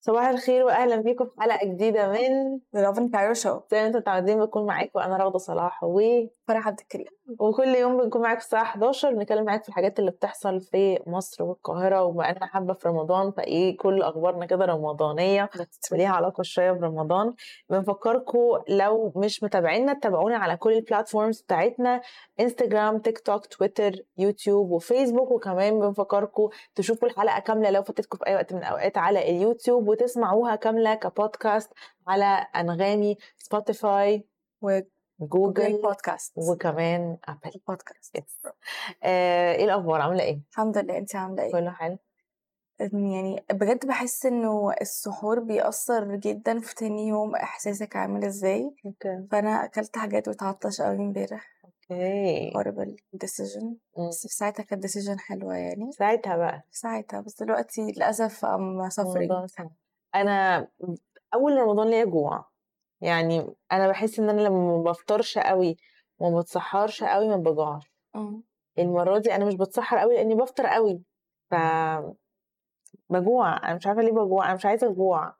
صباح الخير واهلا بيكم في حلقة جديدة من Lovin Cairo Show زي ما أنتم متعودين بكون معاكم أنا راغده صلاح و فرح عبد الكريم. وكل يوم بنكون معاكم الساعة 11 بنتكلم معاكم في الحاجات اللي بتحصل في مصر والقاهرة وبقالنا حبة في رمضان فإيه كل أخبارنا كده رمضانية ليها علاقة شوية برمضان. بنفكركم لو مش متابعينا تتابعونا على كل ال platforms بتاعتنا Instagram TikTok Twitter YouTube و Facebook وكمان بنفكركم تشوفوا الحلقة كاملة لو فاتتكم في أي وقت من الأوقات على اليوتيوب وتسمعوها كاملة كبودكاست على أنغامي Spotify Google Podcasts وكمان Apple. Podcasts Yes. آه، إيه الأخبار؟ عاملة إيه؟ الحمد لله. انت عاملة إيه؟ كله حلو. يعني بجد بحس إنه السحور بيأثر جدا في تاني يوم إحساسك عامل إزاي. okay. فأنا أكلت حاجات واتعطش قوي امبارح. okay. Decision. مم. بس في ساعتها كانت decision حلوة يعني. ساعتها بقى. ساعتها. بس دلوقتي للأسف ام سنة. أنا أول رمضان ليا جوع. يعني أنا بحس إن أنا لما ما بفطرش قوي وما بتسحرش قوي ما بجوعش أمم. المرة دي أنا مش بتسحر قوي لأني بفطر قوي ف بجوع أنا مش عارفة ليه بجوع أنا مش عايزة اجوع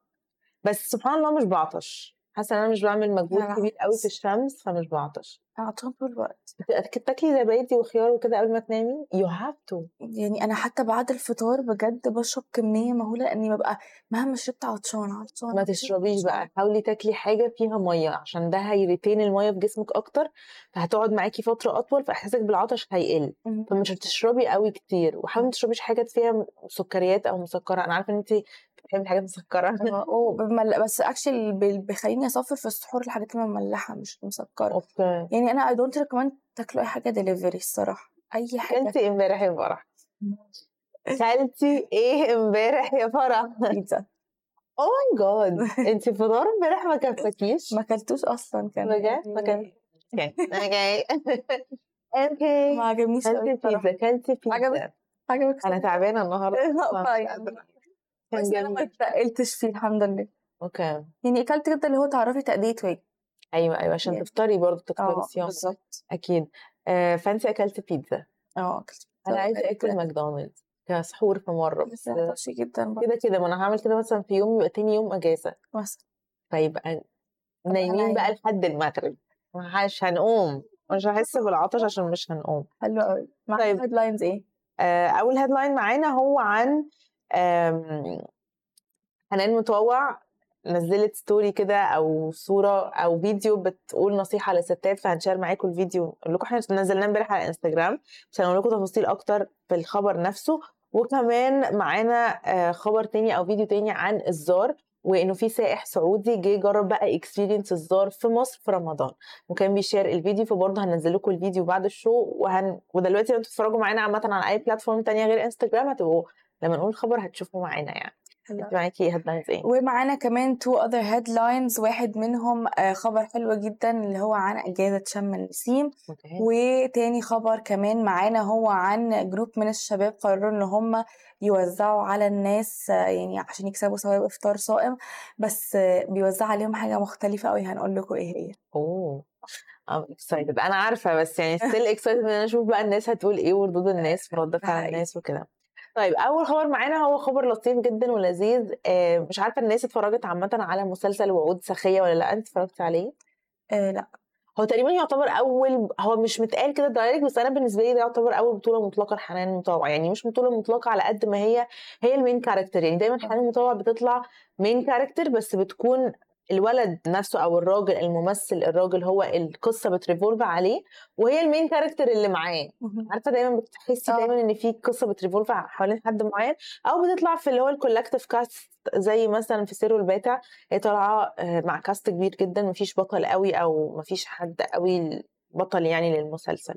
بس سبحان الله مش بعطش. حاسة إن أنا مش بعمل مجهود كبير قوي في. الشمس فمش بعطش. عطشان طول الوقت. بت- بتاكلي زبادي وخيار وكده قبل ما تنامي؟ You have to. يعني أنا حتى بعد الفطار بجد بشرب كمية مهولة لاني ببقى مهما شربت عطشان عطشان ما تشربيش. بقى. حاولي تاكلي حاجة فيها مية عشان ده هي retain المية في جسمك أكتر فهتقعد معاكي فترة أطول فإحساسك بالعطش هيقل. أمم. فمش هتشربي قوي كتير. وحاولي ما تشربيش حاجات فيها سكريات أو مسكرة. أنا عارفة إن انت بتحبي الحاجات المسكره بمل... بس actually بيخليني أسفر في السحور الحاجات المملحه مش المسكره okay. يعني أنا I don't recommend تاكلوا أي حاجة دليفري الصراحة. أي حاجة. كلتي امبارح يا فرح. كلتي إيه امبارح يا فرح؟ بيتزا. oh my God انت فطار امبارح ما كفتكيش ما أكلتوش أصلا كان. بجد؟ ما كان- okay. okay. ما عجبنيش قوي كلتي بيتزا كلتي بيتزا؟ عجبك أنا تعبانة النهارده. كان أنا ما جميل. اتقلتش فيه الحمد لله. okay. يعني أكلت كده اللي هو تعرفي تأدية واجب أيوه أيوه عشان يعني. تفطري برضه تفطري آه صيام بالظبط. أكيد. آه فانت اكلت بيتزا. آه أكلت أنا عايزة أكل ماكدونالدز كسحور في مرة بس جدا كده كده. ما أنا هعمل كده مثلا في يوم يبقى تاني يوم أجازة. مثلا فيبقى نايمين نايم. بقى لحد المغرب. مش هنقوم. مش هحس بالعطش عشان مش هنقوم. حلو قوي مع طيب. headlines إيه؟ آه أول headline معانا هو عن حنان مطاوع نزلت story كده أو صورة أو فيديو بتقول نصيحة للستات فهن share معاكم الفيديو. نقول لكم إحنا نزلناه امبارح على انستجرام بس هنقول لكم تفاصيل أكتر في الخبر نفسه. وكمان معانا آه، خبر تاني أو فيديو تاني عن الزار وإنه في سائح سعودي جه جرب بقى experience الزار في مصر في رمضان. وكان بي share الفيديو فبرضه هننزل لكم الفيديو بعد ال show وهن... ودلوقتي لو أنتوا بتتفرجوا معانا عامة على أي platform تانية غير انستجرام هتبقوا لما نقول الخبر هتشوفوا معانا يعني. انت معاكي headlines إيه؟ ومعانا كمان two other headlines واحد منهم آه، خبر حلو جدا اللي هو عن إجازة شم النسيم أوكي. وتاني خبر كمان معانا هو عن group من الشباب قرروا إن هم يوزعوا على الناس يعني عشان يكسبوا ثواب إفطار صائم بس بيوزعوا عليهم حاجة مختلفة قوي هنقول لكم إيه هي. أوه. I'm excited. أنا عارفة بس يعني still excited إن أنا أشوف بقى الناس هتقول إيه وردود الناس ورد فعل حقيقي. الناس وكده. طيب أول خبر معانا هو خبر لطيف جدا ولذيذ. آه، مش عارفة الناس اتفرجت عامة على مسلسل وعود سخية ولا لأ؟ انت اتفرجت عليه؟ آه لأ. هو تقريبا يعتبر أول هو مش متقال كده direct بس أنا بالنسبة لي ده يعتبر أول بطولة مطلقة لحنان مطاوع. يعني مش بطولة مطلقة على قد ما هي هي ال main character يعني دايما حنان مطاوع بتطلع main character بس بتكون الولد نفسه أو الراجل الممثل الراجل هو القصة بت revolve عليه وهي ال main character اللي معاه عارفة دايما بتحسي آه. دايما إن في قصة بت revolve حوالين حد معين أو بتطلع في اللي هو ال collective cast زي مثلا في سره الباتع هي طالعة آه، مع cast كبير جدا مفيش بطل قوي أو مفيش حد قوي بطل يعني للمسلسل.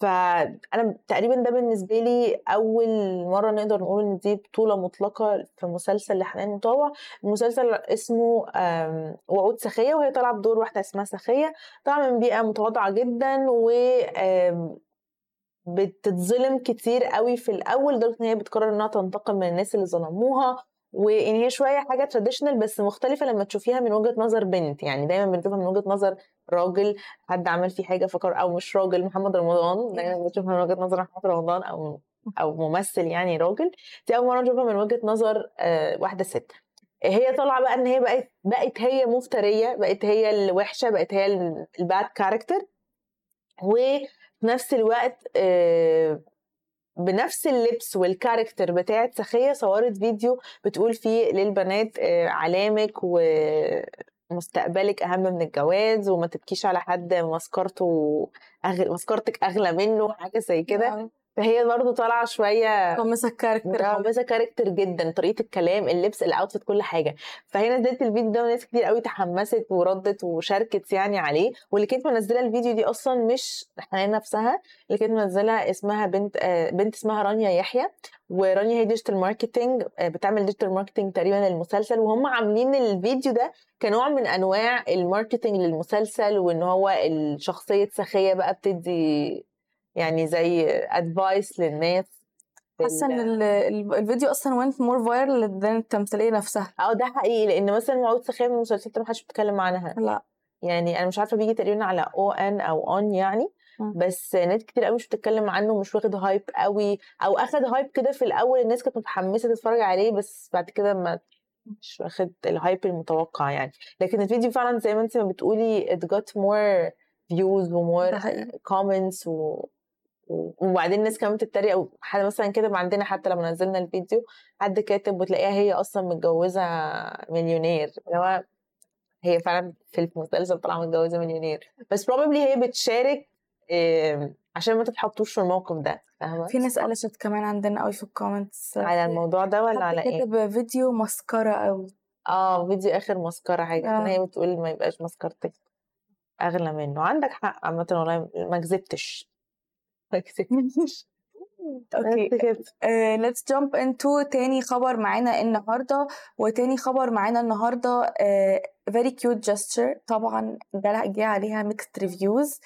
فأنا تقريبا ده بالنسبة لي أول مرة نقدر نقول إن دي بطولة مطلقة في مسلسل لحنان مطاوع. المسلسل اسمه وعود سخية وهي طالعة بدور واحدة اسمها سخية. طالعه من بيئة متواضعة جدا و بتتظلم كتير قوي في الأول لدرجة إن هي بتقرر إنها تنتقم من الناس اللي ظلموها. وان هي شوية حاجة تراديشنال بس مختلفة لما تشوفيها من وجهة نظر بنت. يعني دايما بنشوفها من وجهة نظر راجل حد عمل فيه حاجة فكر أو مش راجل محمد رمضان. دايما بشوفها من وجهة نظر محمد رمضان أو أو ممثل يعني راجل. دي أول مرة نشوفها من وجهة نظر آه، واحدة ست. هي طالعة بقى إن هي بقت بقت هي مفترية بقت هي الوحشة بقت هي ال bad character وفي نفس الوقت آه، بنفس اللبس وال character بتاعت سخية صورت فيديو بتقول فيه للبنات آه، علامك ومستقبلك أهم من الجواز وما تبكيش على حد مسكرته أغل... مسكرتك أغلى منه حاجة زي كده. فهي برضه طالعة شوية متقمصة ال character متقمصة character جدا طريقة الكلام اللبس ال outfit كل حاجة. فهي نزلت الفيديو ده وناس كتير قوي تحمست وردت وشاركت يعني عليه واللي كانت منزلة الفيديو دي أصلا مش حنان نفسها اللي كانت منزله اسمها بنت آه، بنت اسمها رانيا يحيى ورانيا هي digital marketing آه، بتعمل digital marketing تقريبا للمسلسل. وهم عاملين الفيديو ده كنوع من أنواع ال marketing للمسلسل وإن هو الشخصية سخيه بقى بتدي يعني زي advice للناس حاسة إن الفيديو أصلا went more viral than التمثيليه نفسها. آه ده حقيقي لأن مثلا وعود سخية من المسلسلات ما حدش بيتكلم عنها. لا. يعني أنا مش عارفة بيجي تقريبا على أو ان أو اون يعني بس ناس كتير قوي مش بتتكلم عنه ومش واخد hype قوي أو أخد hype كده في الأول الناس كانت متحمسة تتفرج عليه بس بعد كده ما مش واخد ال hype المتوقع يعني. لكن الفيديو فعلا زي ما أنت ما بتقولي it got more views و more comments و وبعدين الناس كمان بتتريق حد مثلا كده عندنا حتى لما نزلنا الفيديو حد كاتب وتلاقيها هي أصلا متجوزة مليونير اللي هو هي فعلا في المسلسل طالعة متجوزة مليونير. بس probably هي بتشارك عشان ما تتحطوش في الموقف ده فاهمة؟ في ناس قلشت كمان عندنا قوي في ال comments على الموضوع ده ولا على إيه؟ كاتب فيديو مسكرة قوي آه فيديو آخر مسكرة حاجة آه. هي بتقول ما يبقاش مسكرتك أغلى منه. عندك حق عامة والله ما كذبتش. أوكي. let's jump into تاني خبر معانا النهارده وتاني خبر معانا النهارده very cute gesture طبعا جه عليها mixed reviews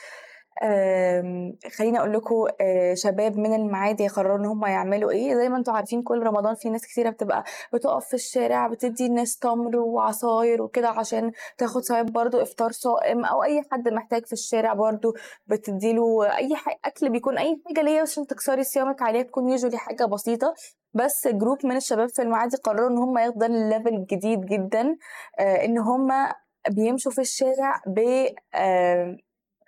خليني أقول لكم آه، شباب من المعادي قرروا إن هم يعملوا إيه. زي ما أنتم عارفين كل رمضان في ناس كثيره بتبقى بتقف في الشارع بتدي الناس تمر وعصاير وكده عشان تاخد ثواب برضو إفطار صائم أو أي حد محتاج في الشارع برضو بتدي له اي أكل بيكون أي حاجة ليا عشان تكسري صيامك عليها تكون usually حاجة بسيطة. بس group من الشباب في المعادي قرروا إن هم ياخدوا ال level جديد جدا آه، إن هم بيمشوا في الشارع ب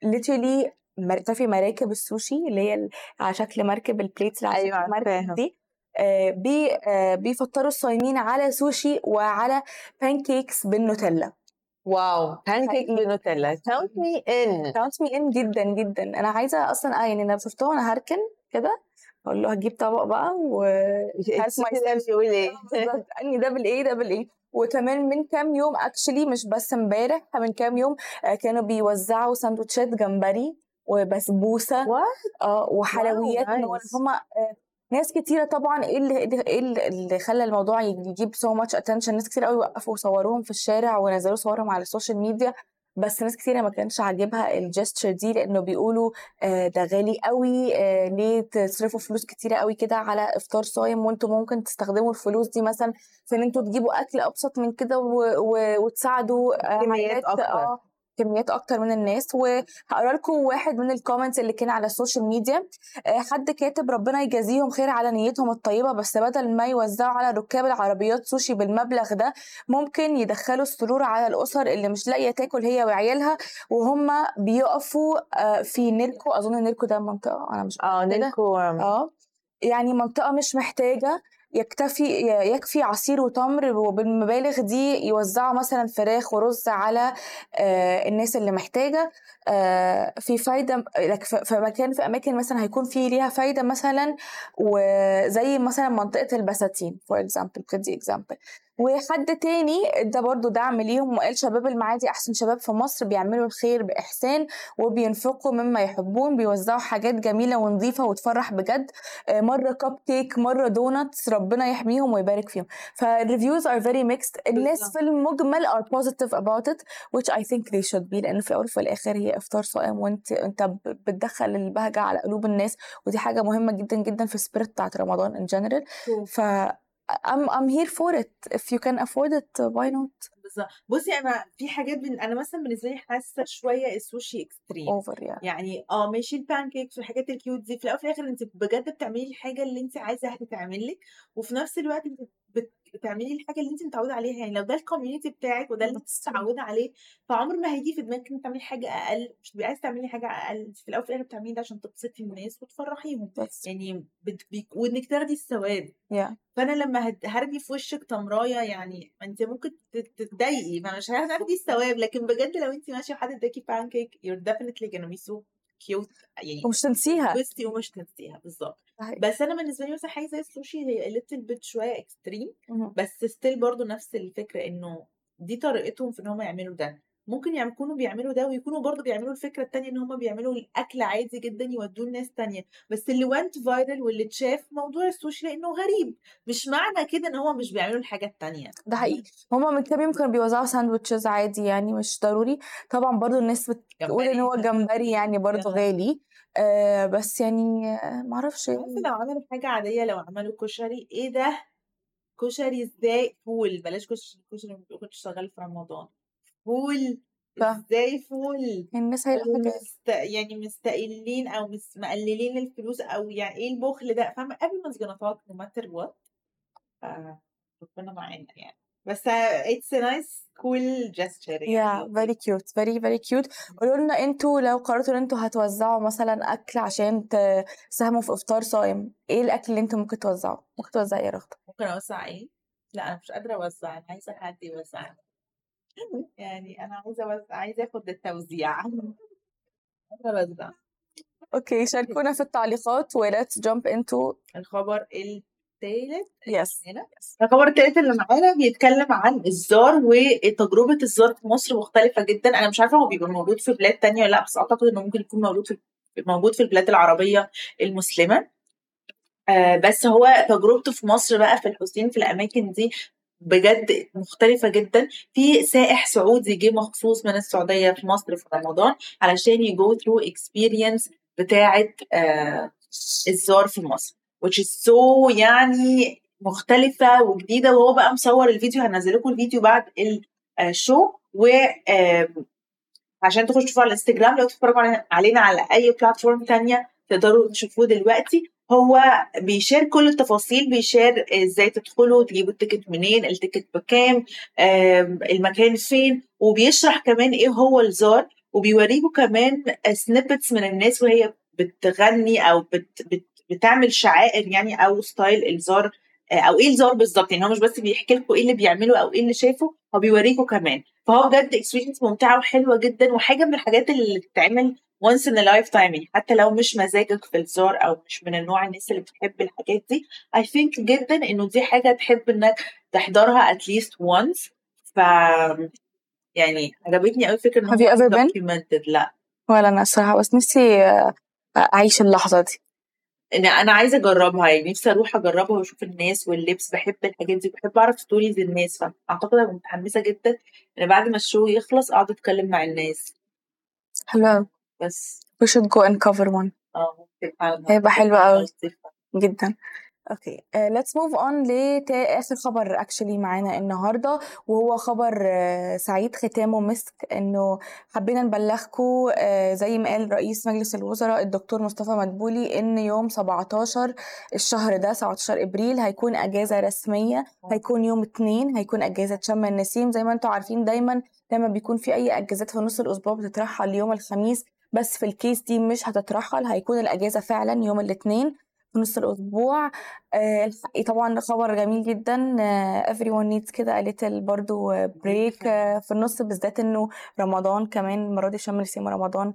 literally في مراكب السوشي اللي هي على شكل مركب ال plates اللي على أيوة المركب دي آه بي آه بيفطروا الصايمين على سوشي وعلى pancakes بالنوتيلا. wow pancake بالنوتيلا. count me in count me in جدا جدا. أنا عايزة أصلا آه يعني أنا شفتهم أنا هركن كده أقول له هجيب طبق بقى و يقول إيه اني ده بالايه ده بالايه وكمان من كام يوم actually مش بس امبارح من كام يوم آه، كانوا بيوزعوا سندوتشات جمبري وبسبوسة آه وحلويات هم آه، ناس كتيرة طبعا إيه اللي إيه اللي خلى الموضوع يجيب so much attention ناس كتير قوي وقفوا وصوروهم في الشارع ونزلوا صورهم على ال social media بس ناس كتيرة ما كانش عاجبها ال gesture دي لأنه بيقولوا آه، ده غالي قوي آه، ليه تصرفوا فلوس كتيرة قوي كده على إفطار صايم وأنتم ممكن تستخدموا الفلوس دي مثلا في إن أنتوا تجيبوا أكل أبسط من كده وتساعدوا كميات أكتر. كميات أكتر من الناس وهقرأ لكم واحد من ال comments اللي كان على ال social media آه، حد كاتب ربنا يجازيهم خير على نيتهم الطيبة بس بدل ما يوزعوا على ركاب العربيات سوشي بالمبلغ ده ممكن يدخلوا السرور على الأسر اللي مش لاقية تاكل هي وعيالها وهم بيقفوا آه، في نيلكو. أظن نيلكو ده منطقة أنا مش آه نيلكو. آه يعني منطقة مش محتاجة. يكتفي يكفي عصير وتمر وبالمبالغ دي يوزعوا مثلا فراخ ورز على آه، الناس اللي محتاجة. آه، في فايدة في مكان في أماكن مثلا هيكون في ليها فايدة مثلا وزي مثلا منطقة البساتين for example بتدي example وحد تاني ده برضو دعم ليهم وقال شباب المعادي أحسن شباب في مصر بيعملوا الخير بإحسان وبينفقوا مما يحبون بيوزعوا حاجات جميلة ونظيفة وتفرح بجد. آه، مرة كب كيك مرة donuts ربنا يحميهم ويبارك فيهم. فال reviews are very mixed الناس في المجمل are positive about it which I think they should be لأن في الأول وفي الآخر هي إفطار صائم وأنت أنت بتدخل البهجة على قلوب الناس ودي حاجة مهمة جدا جدا في ال spirit بتاعت رمضان in general ف I'm I'm here for it. If you can afford it why not? بالظبط. بصي أنا في حاجات بن... أنا مثلا بالنسبة لي حاسة شوية السوشي extreme over yeah يعني آه ماشي ال pancakes والحاجات ال cute دي في الأول وفي الآخر أنت بجد بتعملي الحاجة اللي أنت عايزاها تتعمل لك وفي نفس الوقت أنت بت- بتعملي الحاجة اللي انت متعودة عليها يعني لو ده ال community بتاعك وده اللي انت متعودة عليه فعمر ما هيجي في دماغك انك تعملي حاجة أقل مش تبقي عايزة تعملي حاجة أقل انت في الأول وفي الآخر بتعملي ده عشان تبسطي الناس وتفرحيهم بس. يعني بت... بيك... وإنك تاخدي الثواب. Yeah. فأنا لما هد- هرمي في وشك تمراية يعني ما انت ممكن تت- تتضايقي فمش هتاخدي الثواب لكن بجد لو انت ماشية وحد اداكي pancake you're definitely gonna be so cute يعني ومش تنسيها بصي ومش تنسيها بالظبط. بس أنا بالنسبة لي مثلا حاجة زي السوشي هي little bit شوية extreme. بس still برضو نفس الفكرة إنه دي طريقتهم في إن هم يعملوا ده ممكن يعني يكونوا بيعملوا ده ويكونوا برضو بيعملوا الفكرة التانية إن هم بيعملوا الأكل عادي جدا يودوه لناس تانية. بس اللي went viral واللي اتشاف موضوع السوشي لأنه غريب. مش معنى كده إن هو مش بيعملوا الحاجة التانية. ده حقيقي. هما من كام يوم كانوا بيوزعوا sandwiches عادي يعني مش ضروري. طبعا برضو الناس بتقول إن هو جمبري يعني برضو آه. غالي. آه بس يعني آه، معرفش عارفه لو عملوا حاجة عادية لو عملوا كشري إيه ده؟ كشري إزاي؟ فول. بلاش كشري كشري ما كنتش شغال في رمضان. فول صح. إزاي فول؟ الناس مست... يعني مستقلين أو مس... مقللين الفلوس أو يعني إيه البخل ده؟ فاهمة؟ everyone's gonna talk no matter what. ربنا معانا يعني. بس it's a nice cool gesture yeah يعني very cute. Very very cute. قولوا لنا أنتوا لو قررتوا إن أنتوا هتوزعوا مثلا أكل عشان تساهموا في إفطار صائم إيه الأكل اللي أنتوا ممكن توزعوه ممكن توزعي إيه يا رغده ممكن اوسع إيه؟ لا أنا مش قادرة أوزع أنا عايزة حد يوزع يعني أنا عايزة اوزع عايزة آخد التوزيع. قادره اوزع أوكي شاركونا في التعليقات و let's jump into الخبر الثالث yes هنا الخبر الثالث اللي معانا بيتكلم عن الزار وتجربة الزار في مصر مختلفة جدا. أنا مش عارفة هو بيبقى موجود في بلاد تانية ولا لأ بس أعتقد إنه ممكن يكون موجود في موجود في البلاد العربية المسلمة. آه بس هو تجربته في مصر بقى في الحسين في الأماكن دي بجد مختلفة جدا. في سائح سعودي جه مخصوص من السعودية في مصر في رمضان علشان ي go through experience بتاعة آه الزار في مصر which is so يعني مختلفة وجديدة. وهو بقى مصور الفيديو هنزل لكم الفيديو بعد ال show و آم، عشان تخشوا على الإنستجرام لو تتفرجوا علينا على أي platform تانية تقدروا تشوفوه دلوقتي. هو بي share كل التفاصيل بي share إزاي تدخلوا تجيبوا ال ticket منين ال ticket بكام المكان فين وبيشرح كمان إيه هو الزار وبيوريكوا كمان snippets من الناس وهي بتغني أو بت بت بتعمل شعائر يعني أو style الزار آه، أو إيه الزار بالظبط. يعني هو مش بس بيحكي لكم إيه اللي بيعملوا أو إيه اللي شافه هو بيوريكوا كمان. فهو بجد experience ممتعة وحلوة جدا وحاجة من الحاجات اللي بتتعمل once in a lifetime يعني حتى لو مش مزاجك في الزار أو مش من النوع الناس اللي بتحب الحاجات دي I think جدا إنه دي حاجة تحب إنك تحضرها at least once. ف يعني عجبتني قوي فكرة إن Have you هو ever been? documented لأ. ولا أنا الصراحة بس نفسي آه، أعيش اللحظة دي. أنا أنا عايزة أجربها يعني نفسي أروح أجربها وأشوف الناس واللبس بحب الحاجات دي بحب أعرف stories الناس فأعتقد هبقى متحمسة جدا إن بعد ما ال show يخلص أقعد أتكلم مع الناس. حلو بس. We should go and cover one. آه ممكن فعلا. هيبقى حلو قوي. جدا. أوكي let's move on لآخر خبر actually معانا النهارده وهو خبر uh, سعيد ختامه مسك إنه حبينا نبلغكم uh, زي ما قال رئيس مجلس الوزراء الدكتور مصطفى مدبولي إن يوم 17 الشهر ده 17 إبريل هيكون أجازة رسمية هيكون يوم اتنين هيكون أجازة شم النسيم. زي ما أنتم عارفين دايما لما بيكون في أي أجازات في نص الأسبوع بتترحل يوم الخميس بس في الكيس دي مش هتترحل هيكون الأجازة فعلا يوم الاثنين في نص الأسبوع. آه طبعا خبر جميل جدا. آه everyone needs كده a little برضو break آه في النص بالذات إنه رمضان كمان المرة دي شم النسيم ورمضان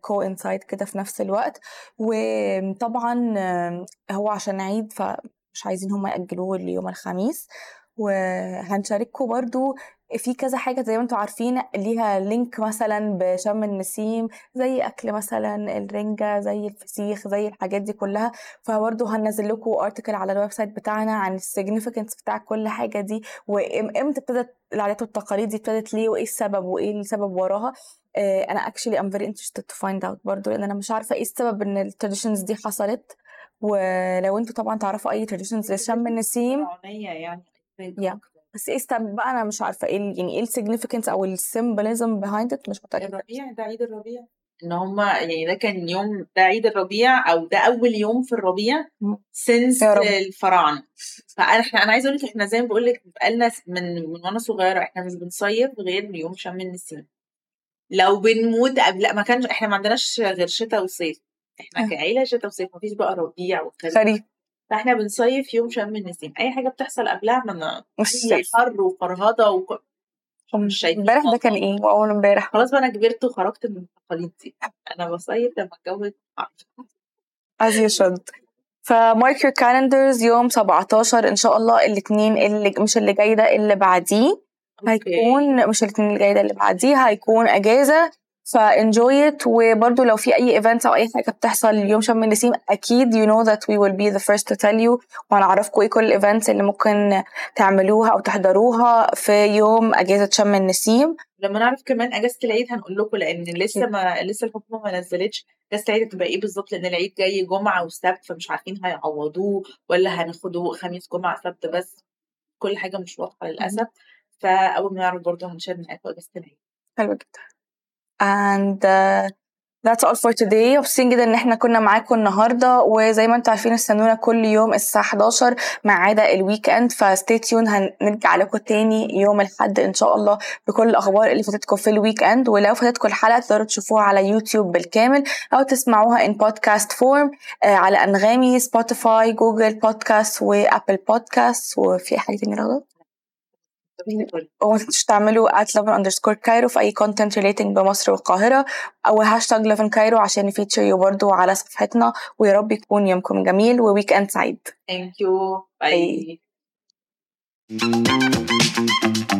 coincide كده في نفس الوقت. وطبعا آه هو عشان عيد فمش عايزين هم يأجلوه ليوم الخميس. وهنشارككم برضو في كذا حاجة زي ما أنتم عارفين ليها link مثلا بشم النسيم زي أكل مثلا الرنجة زي الفسيخ زي الحاجات دي كلها. فبرضه هنزل لكم article على ال website بتاعنا عن ال significance بتاع كل حاجة دي وامتى ابتدت العادات والتقاليد دي ابتدت ليه وإيه السبب وإيه السبب وراها. آه، أنا actually I'm very interested to find out برضه لأن أنا مش عارفة إيه السبب إن ال traditions دي حصلت. ولو أنتوا طبعا تعرفوا أي traditions لشم النسيم. يعني. Yeah. بس إيه استنى بقى أنا مش عارفة إيه ال- يعني إيه ال significance أو ال symbolism behind it مش متأكدة. الربيع ده عيد الربيع. إن هما يعني ده كان يوم ده عيد الربيع أو ده أول يوم في الربيع. سنس. الفراعنة. فأنا إحنا أنا عايزة أقول لك إحنا زي ما بقول لك بقالنا من من وأنا صغيرة إحنا مش بنصيف غير يوم شم النسيم. لو بنموت قبل لا ما كانش إحنا ما عندناش غير شتاء وصيف. إحنا آه. كعيلة شتاء وصيف ما فيش بقى ربيع وخريف غريب فإحنا بنصيف يوم شم النسيم. أي حاجة بتحصل قبلها ما. حر وفرهضة وك... مش شايفين امبارح ده كان إيه؟ وأول امبارح. خلاص بقى أنا كبرت وخرجت من التقاليد دي. أنا بصيف لما حر. as you should. ف mark your calendars يوم 17 إن شاء الله. الاثنين اللي مش اللي جاي ده اللي بعديه. هيكون مش الاثنين اللي جاي ده اللي بعديه. هيكون أجازة ف enjoy it وبرده لو في أي events أو أي حاجة بتحصل يوم شم النسيم أكيد you know that we will be the first to tell you. وهنعرفكم إيه كل ال events اللي ممكن تعملوها أو تحضروها في يوم أجازة شم النسيم. لما نعرف كمان أجازة العيد هنقول لكم لأن لسه ما لسه الحكومة ما نزلتش. أجازة العيد هتبقى إيه بالظبط؟ لأن العيد جاي جمعة وسبت فمش عارفين هيعوضوه ولا هناخده خميس جمعة سبت بس. كل حاجة مش واضحة للأسف. فأول ما نعرف برضه هنشير معاكم أجازة العيد. حلو جدا. And uh, that's all for today. مبسوطين جدا إن إحنا كنا معاكم النهارده. وزي ما أنتم عارفين استنونا كل يوم الساعة 11 ما عدا ال weekend ف stay tuned هنرجع لكم تاني يوم الأحد إن شاء الله بكل الأخبار اللي فاتتكم في ال weekend ولو فاتتكم الحلقة تقدروا تشوفوها على يوتيوب بالكامل أو تسمعوها in podcast form على أنغامي سبوتيفاي Google Podcast و Apple Podcast وفي حاجة تانية رغد وما تنسوش تعملوا at 11 underscore Cairo في أي content relating بمصر والقاهرة أو هاشتاج 11 Cairo عشان ن feature you برضو على صفحتنا. ويا رب يكون يومكم جميل وويك اند سعيد. ثانك يو باي Thank